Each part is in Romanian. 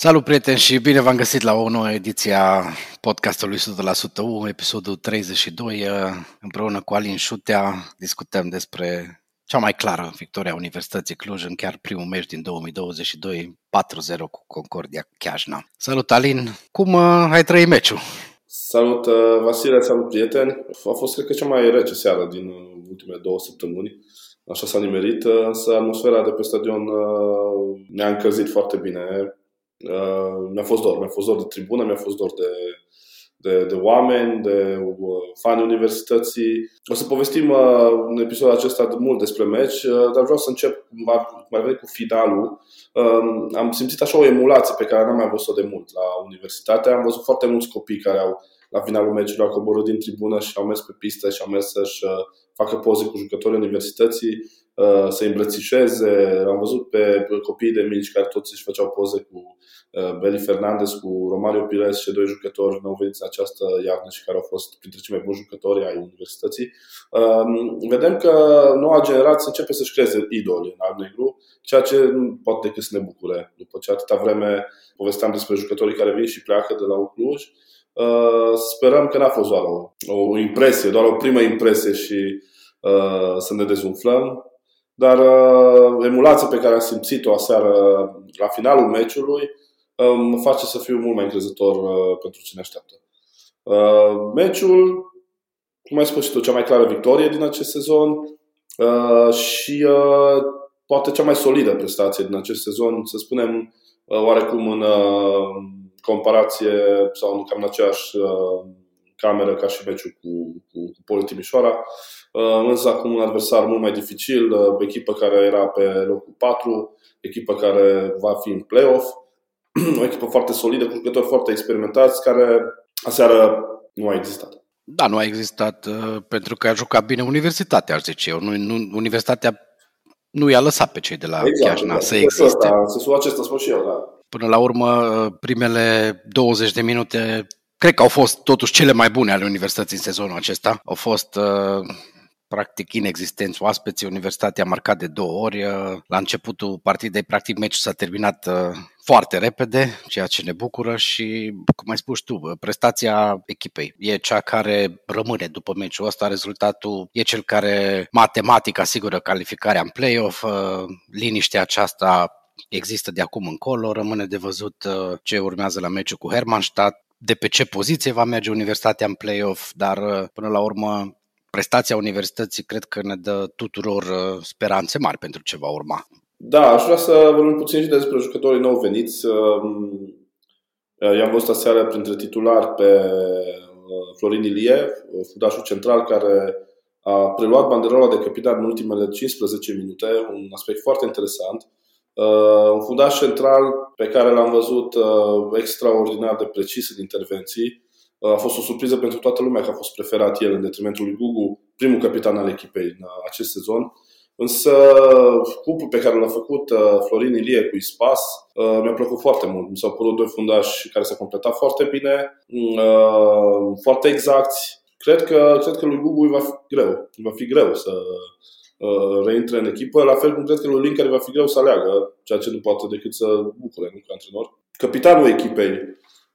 Salut prieteni și bine v-am găsit la o nouă ediție a podcastului 100% U, episodul 32. Împreună cu Alin Șutea discutăm despre cea mai clară victoria Universității Cluj în chiar primul meci din 2022, 4-0 cu Concordia Chiajna. Salut Alin, cum uh, ai trăit meciul? Salut uh, Vasile, salut prieteni. A fost cred că cea mai rece seară din ultimele două săptămâni. Așa s-a nimerit, însă atmosfera de pe stadion uh, ne-a încălzit foarte bine Uh, mi-a fost dor. Mi-a fost dor de tribună, mi-a fost dor de, de, de oameni, de uh, fani universității. O să povestim uh, în episodul acesta de mult despre meci, uh, dar vreau să încep mai vedem cu finalul. Uh, am simțit așa o emulație pe care n-am mai văzut-o de mult la universitate. Am văzut foarte mulți copii care au la finalul meciului au coborât din tribună și au mers pe pistă și au mers să-și uh, facă poze cu jucătorii universității, uh, să îmbrățișeze. Am văzut pe copiii de mici care toți își făceau poze cu uh, Beli Fernandez, cu Romario Pires și doi jucători nou veniți în această iarnă și care au fost printre cei mai buni jucători ai universității. Um, vedem că noua generație începe să-și creeze idoli în alb-negru, ceea ce nu poate decât să ne bucure. După ce atâta vreme povesteam despre jucătorii care vin și pleacă de la Cluj, Uh, sperăm că n-a fost doar o, o impresie, doar o primă impresie și uh, să ne dezumflăm. Dar uh, emulația pe care am simțit-o aseară la finalul meciului uh, mă face să fiu mult mai încrezător uh, pentru cine așteaptă. Uh, meciul, cum ai spus și tu, cea mai clară victorie din acest sezon uh, și uh, poate cea mai solidă prestație din acest sezon, să spunem uh, oarecum în uh, comparație sau în cam în aceeași uh, cameră ca și meciul cu, cu, cu Poli Timișoara. Uh, însă acum un adversar mult mai dificil, uh, echipă care era pe locul 4, echipă care va fi în play-off, o echipă foarte solidă, cu jucători foarte experimentați, care aseară nu a existat. Da, nu a existat uh, pentru că a jucat bine Universitatea, aș zice eu. Nu, nu, Universitatea nu i-a lăsat pe cei de la exact, Chiajna exact. să existe. În sensul acesta spun și eu, da. Până la urmă, primele 20 de minute cred că au fost totuși cele mai bune ale Universității în sezonul acesta. Au fost uh, practic inexistenți. Oaspeții Universitatea a marcat de două ori. Uh, la începutul partidei, practic, meciul s-a terminat uh, foarte repede, ceea ce ne bucură și, cum ai spus tu, prestația echipei e cea care rămâne după meciul ăsta. Rezultatul e cel care matematic asigură calificarea în play-off. Liniștea aceasta există de acum încolo, rămâne de văzut uh, ce urmează la meciul cu Hermannstadt, de pe ce poziție va merge Universitatea în play-off, dar uh, până la urmă prestația Universității cred că ne dă tuturor uh, speranțe mari pentru ce va urma. Da, aș vrea să vorbim puțin și despre jucătorii nou veniți. Um, i-am văzut aseară printre titulari pe Florin Ilie, fundașul central care a preluat banderola de capitan în ultimele 15 minute, un aspect foarte interesant. Uh, un fundaș central pe care l-am văzut uh, extraordinar de precis în intervenții. Uh, a fost o surpriză pentru toată lumea că a fost preferat el în detrimentul lui Gugu, primul capitan al echipei în uh, acest sezon. Însă cuplul pe care l-a făcut uh, Florin Ilie cu Ispas uh, mi-a plăcut foarte mult. Mi s-au părut doi fundași care s-au completat foarte bine, uh, foarte exacti. Cred că, cred că lui Gugu îi va fi greu. va fi greu să, Uh, reintre în echipă, la fel cum cred că lui Lin care va fi greu să aleagă, ceea ce nu poate decât să bucure nu, ca antrenor. Capitanul echipei,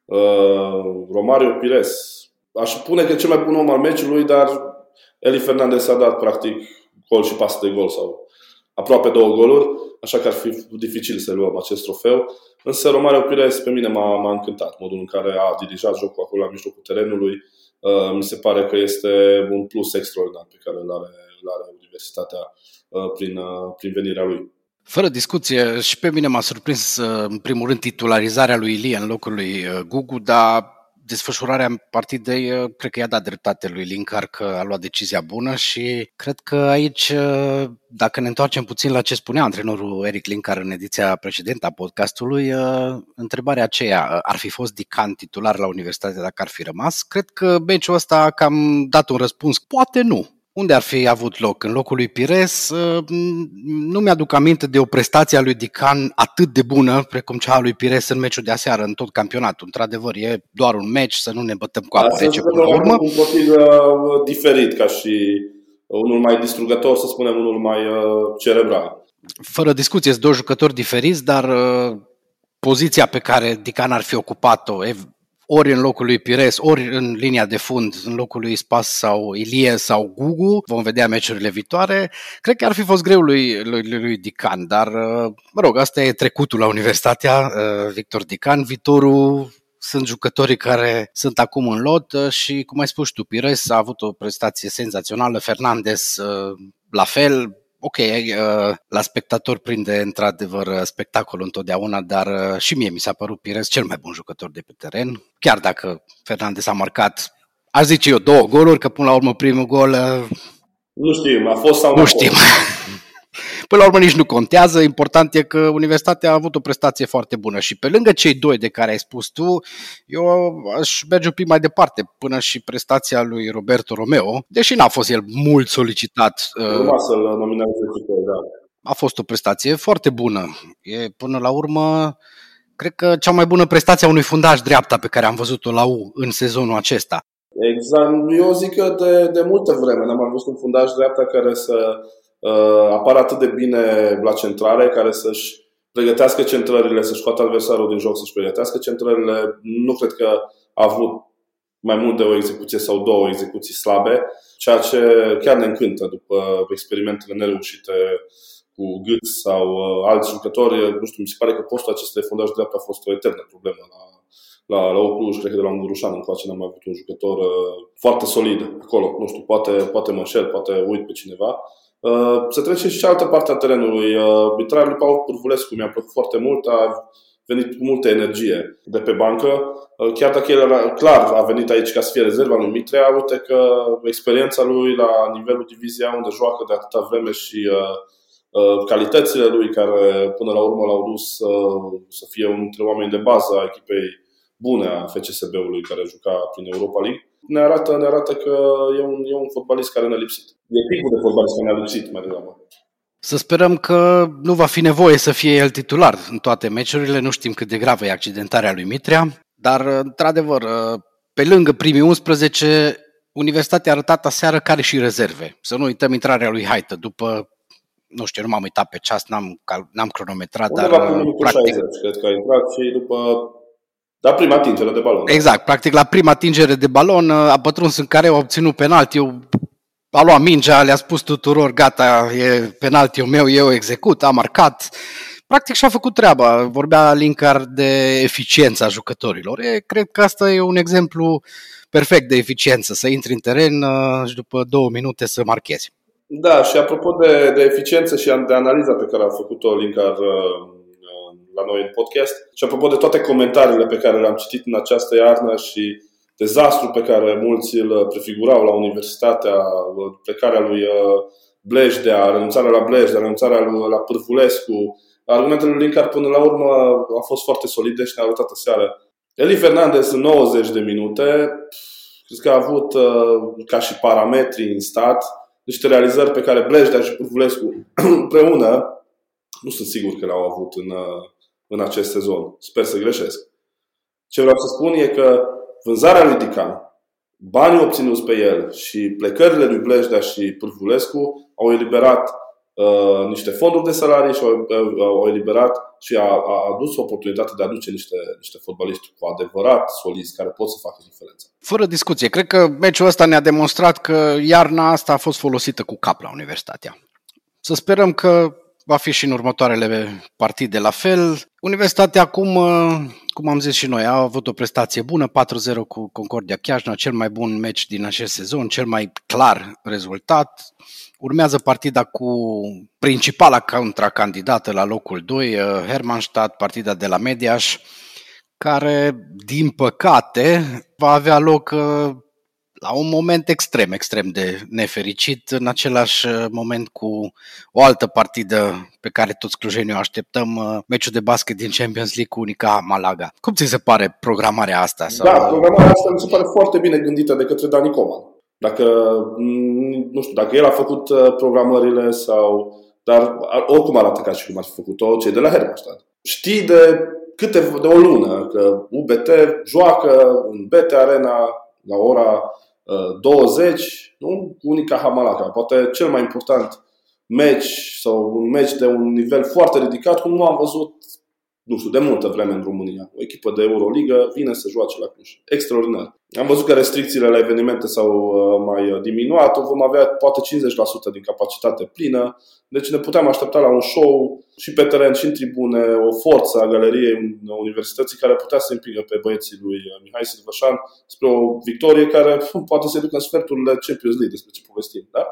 uh, Romario Pires, aș spune că e cel mai bun om al meciului, dar Eli Fernandez a dat practic gol și pas de gol sau aproape două goluri, așa că ar fi dificil să luăm acest trofeu. Însă Romario Pires pe mine m-a, m-a încântat modul în care a dirijat jocul acolo la mijlocul terenului. Uh, mi se pare că este un plus extraordinar pe care îl are, îl are universitatea uh, prin, uh, prin venirea lui. Fără discuție, și pe mine m-a surprins, uh, în primul rând, titularizarea lui Ilie în locul lui Gugu, dar desfășurarea partidei, cred că i-a dat dreptate lui Linkar că a luat decizia bună și cred că aici, dacă ne întoarcem puțin la ce spunea antrenorul Eric Linkar în ediția precedentă a podcastului, întrebarea aceea, ar fi fost Dican titular la Universitate dacă ar fi rămas? Cred că meciul ăsta a cam dat un răspuns, poate nu. Unde ar fi avut loc? În locul lui Pires? Uh, nu mi-aduc aminte de o prestație a lui Dican atât de bună precum cea a lui Pires în meciul de aseară, în tot campionatul. Într-adevăr, e doar un meci, să nu ne bătăm cu apă rece până la urmă. Un profil uh, diferit, ca și unul mai distrugător, să spunem, unul mai uh, cerebral. Fără discuție, sunt două jucători diferiți, dar poziția pe care Dican ar fi ocupat-o, ori în locul lui Pires, ori în linia de fund, în locul lui Spas sau Ilie sau Gugu, vom vedea meciurile viitoare, cred că ar fi fost greu lui, lui, lui Dican, dar, mă rog, asta e trecutul la Universitatea, Victor Dican, viitorul sunt jucătorii care sunt acum în lot și, cum ai spus tu, Pires a avut o prestație senzațională, Fernandez la fel, ok, uh, la spectator prinde într-adevăr uh, spectacol întotdeauna, dar uh, și mie mi s-a părut Pires cel mai bun jucător de pe teren. Chiar dacă Fernandez a marcat, aș zice eu, două goluri, că până la urmă primul gol... Nu știm, a fost sau nu știm. Până la urmă nici nu contează, important e că Universitatea a avut o prestație foarte bună și pe lângă cei doi de care ai spus tu, eu aș merge un pic mai departe, până și prestația lui Roberto Romeo, deși n-a fost el mult solicitat. Urma să-l nominalizeze da. A fost o prestație foarte bună. E până la urmă cred că cea mai bună prestație a unui fundaș dreapta pe care am văzut-o la U în sezonul acesta. Exact. Eu zic că de, de multă vreme n-am văzut un fundaș dreapta care să uh, apară atât de bine la centrare, care să-și pregătească centrările, să-și scoată adversarul din joc, să-și pregătească centrările. Nu cred că a avut mai mult de o execuție sau două execuții slabe, ceea ce chiar ne încântă după experimentele nereușite cu Gât sau uh, alți jucători. Nu știu, mi se pare că postul acesta de fundaș dreapta a fost o eternă problemă la, la, la Ocluj, cred că de la Ungurușan încoace n-am avut un jucător uh, foarte solid acolo. Nu știu, poate, poate mă înșel, poate uit pe cineva. Uh, să trecem și cealaltă parte a terenului. Uh, Vitraiul lui Paul Purvulescu mi-a plăcut foarte mult, a venit cu multă energie de pe bancă. Uh, chiar dacă el era, clar a venit aici ca să fie rezerva lui Mitrea, uite că experiența lui la nivelul divizia unde joacă de atâta vreme și calitățile lui care până la urmă l-au dus să fie unul dintre oameni de bază a echipei bune a FCSB-ului care juca prin Europa League ne arată, ne arată că e un, e un fotbalist care ne-a lipsit. E tipul de fotbalist care ne-a lipsit mai degrabă. Să sperăm că nu va fi nevoie să fie el titular în toate meciurile. Nu știm cât de gravă e accidentarea lui Mitrea, dar, într-adevăr, pe lângă primii 11, Universitatea a arătat aseară care și rezerve. Să nu uităm intrarea lui Haită după nu știu, nu m-am uitat pe ceas, n-am, n-am cronometrat, Undeva dar practic... 60, cred că a intrat și după la prima atingere de balon. Exact, practic la prima atingere de balon a pătruns în care a obținut penalti. Eu a luat mingea, le-a spus tuturor, gata, e penaltiul meu, eu execut, a marcat. Practic și-a făcut treaba. Vorbea Linkar de eficiența jucătorilor. E, cred că asta e un exemplu perfect de eficiență, să intri în teren uh, și după două minute să marchezi. Da, și apropo de, de eficiență și de analiza pe care a făcut-o Linkar uh, la noi în podcast. Și apropo de toate comentariile pe care le-am citit în această iarnă și dezastru pe care mulți îl prefigurau la Universitatea, plecarea lui uh, Blejdea, renunțarea la Blejdea, renunțarea lui la Pârfulescu, argumentele lui Linkar până la urmă au fost foarte solide și ne-a arătat aseară. Eli Fernandez în 90 de minute, cred că a avut uh, ca și parametri în stat niște realizări pe care Blejdea și Pârfulescu împreună nu sunt sigur că le-au avut în, uh, în acest sezon. Sper să greșesc. Ce vreau să spun e că vânzarea lui Dican, banii obținuți pe el și plecările lui Blejdea și Pârvulescu au eliberat uh, niște fonduri de salarii și au, uh, au eliberat și a, a adus oportunitate de a aduce niște, niște fotbaliști cu adevărat solizi care pot să facă diferența. Fără discuție. Cred că meciul ăsta ne-a demonstrat că iarna asta a fost folosită cu cap la Universitatea. Să sperăm că va fi și în următoarele partide la fel. Universitatea acum, uh, cum am zis și noi, a avut o prestație bună, 4-0 cu Concordia Chiajna, cel mai bun meci din acest sezon, cel mai clar rezultat. Urmează partida cu principala contracandidată la locul 2, uh, Hermannstadt, partida de la Mediaș, care, din păcate, va avea loc uh, la un moment extrem, extrem de nefericit, în același uh, moment cu o altă partidă pe care toți clujenii o așteptăm, uh, meciul de basket din Champions League cu Unica Malaga. Cum ți se pare programarea asta? Sau... Da, programarea asta mi se pare foarte bine gândită de către Dani Coman. Dacă, mm, nu știu, dacă el a făcut uh, programările sau... Dar oricum arată ca și cum ar fi făcut-o cei de la Hermannstadt. Știi de câte de o lună că UBT joacă în BT Arena la ora 20, nu? Unica Hamalaca. Poate cel mai important meci sau un meci de un nivel foarte ridicat, cum nu am văzut nu știu, de multă vreme în România. O echipă de Euroligă vine să joace la Cluj. Extraordinar. Am văzut că restricțiile la evenimente s-au uh, mai diminuat, vom avea poate 50% din capacitate plină, deci ne puteam aștepta la un show și pe teren și în tribune, o forță a galeriei universității care putea să împingă pe băieții lui Mihai Silvășan spre o victorie care poate să ducă în sferturile Champions League, despre ce povestim. Da?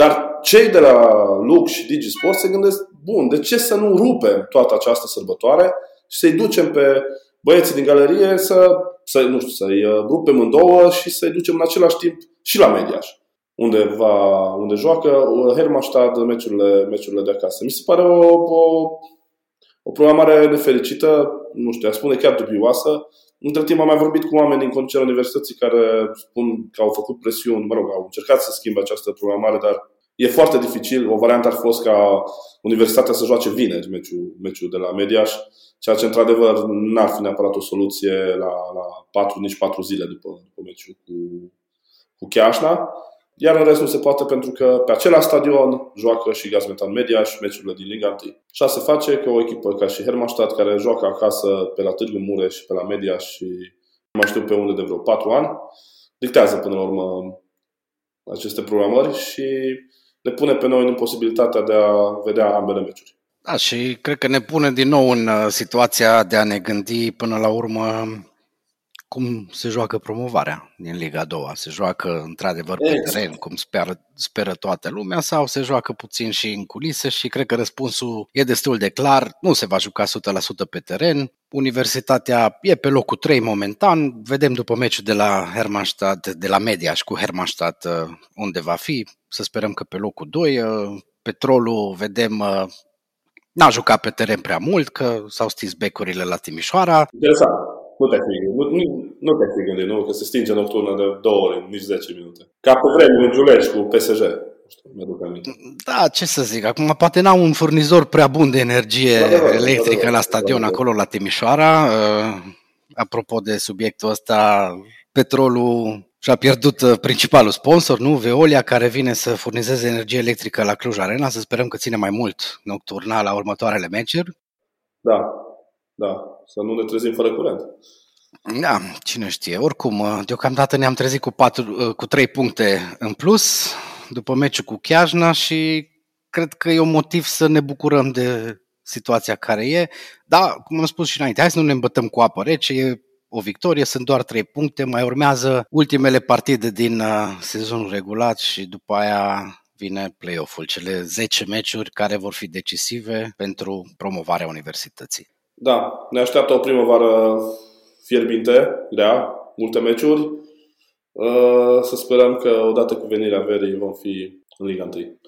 Dar cei de la Lux și DigiSport se gândesc, bun, de ce să nu rupem toată această sărbătoare și să-i ducem pe băieții din galerie să, să nu știu, să-i uh, rupem în două și să-i ducem în același timp și la Mediaș, unde, va, unde joacă uh, Hermannstad meciurile, meciurile de acasă. Mi se pare o, o, o programare nefericită, nu știu, aș spune chiar dubioasă, între timp am mai vorbit cu oameni din conducerea universității care spun că au făcut presiuni, mă rog, au încercat să schimbe această programare, dar e foarte dificil. O variantă ar fi fost ca universitatea să joace vineri meciul, meciul de la Mediaș, ceea ce într-adevăr n-ar fi neapărat o soluție la, la 4, nici 4 zile după, după meciul cu, cu Chiașna. Iar în rest nu se poate pentru că pe același stadion joacă și Gazmetan Media și meciurile din Liga 1. Și asta se face că o echipă ca și Hermannstadt, care joacă acasă pe la Târgu Mureș și pe la Media și nu mai știu pe unde de vreo 4 ani, dictează până la urmă aceste programări și ne pune pe noi în posibilitatea de a vedea ambele meciuri. Da, și cred că ne pune din nou în uh, situația de a ne gândi până la urmă cum se joacă promovarea din Liga 2. Se joacă într-adevăr pe exact. teren, cum speră, speră toată lumea, sau se joacă puțin și în culise și cred că răspunsul e destul de clar. Nu se va juca 100% pe teren. Universitatea e pe locul 3 momentan. Vedem după meciul de la Hermannstadt, de la Mediaș cu Hermannstadt uh, unde va fi. Să sperăm că pe locul 2. Uh, petrolul, vedem, uh, n-a jucat pe teren prea mult, că s-au stins becurile la Timișoara. Interesant. Nu te fi, nu, nu, nu te fi gândit, nu? Că se stinge nocturnă de două ore, nici 10 minute. Ca pe vremuri în Giulești cu PSG. Da, ce să zic, acum poate n-au un furnizor prea bun de energie da, da, da, electrică da, da, la stadion da, da, acolo la Timișoara. Uh, apropo de subiectul ăsta, petrolul și-a pierdut uh, principalul sponsor, nu? Veolia, care vine să furnizeze energie electrică la Cluj Arena. Să sperăm că ține mai mult nocturna la următoarele meciuri. Da, da, să nu ne trezim fără curent. Da, cine știe. Oricum, uh, deocamdată ne-am trezit cu, patru, uh, cu trei puncte în plus după meciul cu Chiajna și cred că e un motiv să ne bucurăm de situația care e. Da, cum am spus și înainte, hai să nu ne îmbătăm cu apă rece, e o victorie, sunt doar trei puncte, mai urmează ultimele partide din uh, sezonul regulat și după aia vine play-off-ul, cele 10 meciuri care vor fi decisive pentru promovarea universității. Da, ne așteaptă o primăvară fierbinte, grea, multe meciuri. Uh, să sperăm că odată cu venirea verii vom fi în Liga 1.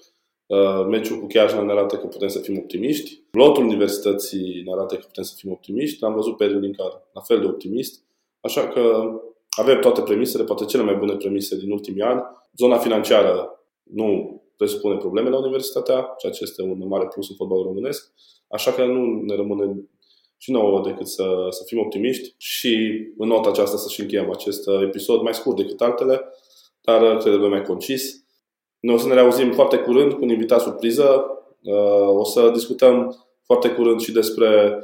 Uh, meciul cu Chiajna ne arată că putem să fim optimiști. Lotul universității ne arată că putem să fim optimiști. Am văzut pe Linkar la fel de optimist. Așa că avem toate premisele, poate cele mai bune premise din ultimii ani. Zona financiară nu presupune probleme la universitatea, ceea ce este un mare plus în fotbalul românesc. Așa că nu ne rămâne și nouă decât să, să fim optimiști și în nota aceasta să și încheiem acest episod mai scurt decât altele, dar cred că mai concis. Noi o să ne reauzim foarte curând cu un invitat surpriză. Uh, o să discutăm foarte curând și despre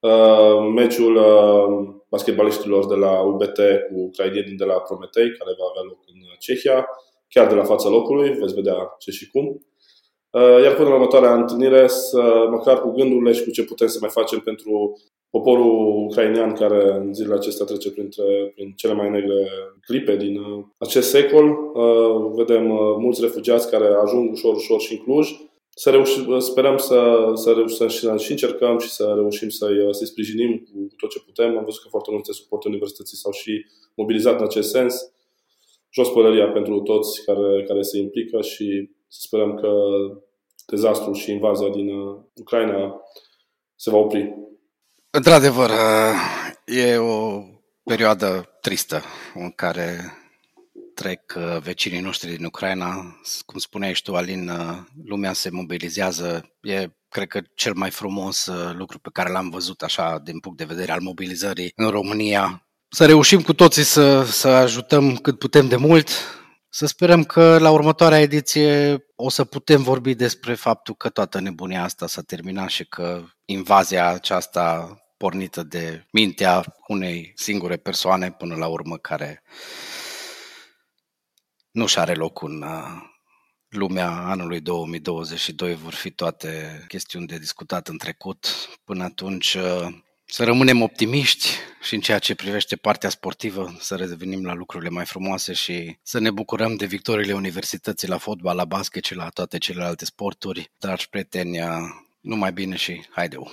uh, meciul uh, basketbaliștilor de la UBT cu ucrainienii de la Prometei, care va avea loc în Cehia, chiar de la fața locului, veți vedea ce și cum. Uh, iar până la următoarea întâlnire, să, măcar cu gândurile și cu ce putem să mai facem pentru poporul ucrainean care în zilele acestea trece printre, prin cele mai negre clipe din uh, acest secol. Uh, vedem mulți refugiați care ajung ușor, ușor și în Cluj. Să reușim, sperăm să, să reușim să și încercăm și să reușim să-i, să sprijinim cu tot ce putem. Am văzut că foarte multe suporte universității s-au și mobilizat în acest sens. Jos pălăria pentru toți care, care se implică și să sperăm că dezastrul și invazia din uh, Ucraina se va opri. Într-adevăr, uh, e o perioadă tristă în care trec uh, vecinii noștri din Ucraina. Cum spuneai și tu, Alin, lumea se mobilizează. E, cred că, cel mai frumos lucru pe care l-am văzut așa din punct de vedere al mobilizării în România. Să reușim cu toții să, să ajutăm cât putem de mult, Să sperăm că la următoarea ediție o să putem vorbi despre faptul că toată nebunia asta s-a terminat și că invazia aceasta pornită de mintea unei singure persoane până la urmă care nu și are loc în uh, lumea anului 2022 vor fi toate chestiuni de discutat în trecut. Până atunci uh, să rămânem optimiști și în ceea ce privește partea sportivă, să revenim la lucrurile mai frumoase și să ne bucurăm de victoriile universității la fotbal, la basket și la toate celelalte sporturi. Dragi prieteni, uh, numai bine și haideu!